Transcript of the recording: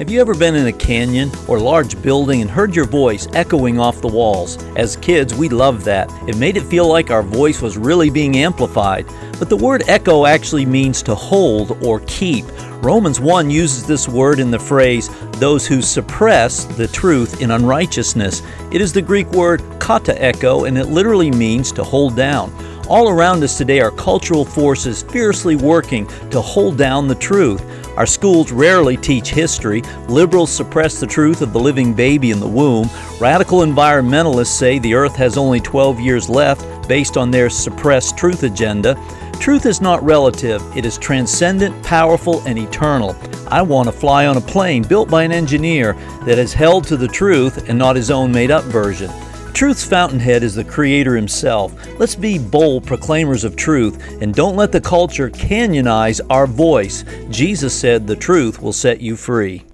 Have you ever been in a canyon or large building and heard your voice echoing off the walls? As kids, we loved that. It made it feel like our voice was really being amplified. But the word echo actually means to hold or keep. Romans 1 uses this word in the phrase, those who suppress the truth in unrighteousness. It is the Greek word kata echo, and it literally means to hold down. All around us today are cultural forces fiercely working to hold down the truth. Our schools rarely teach history. Liberals suppress the truth of the living baby in the womb. Radical environmentalists say the earth has only 12 years left based on their suppressed truth agenda. Truth is not relative, it is transcendent, powerful, and eternal. I want to fly on a plane built by an engineer that has held to the truth and not his own made up version. Truth's fountainhead is the Creator Himself. Let's be bold proclaimers of truth and don't let the culture canyonize our voice. Jesus said, The truth will set you free.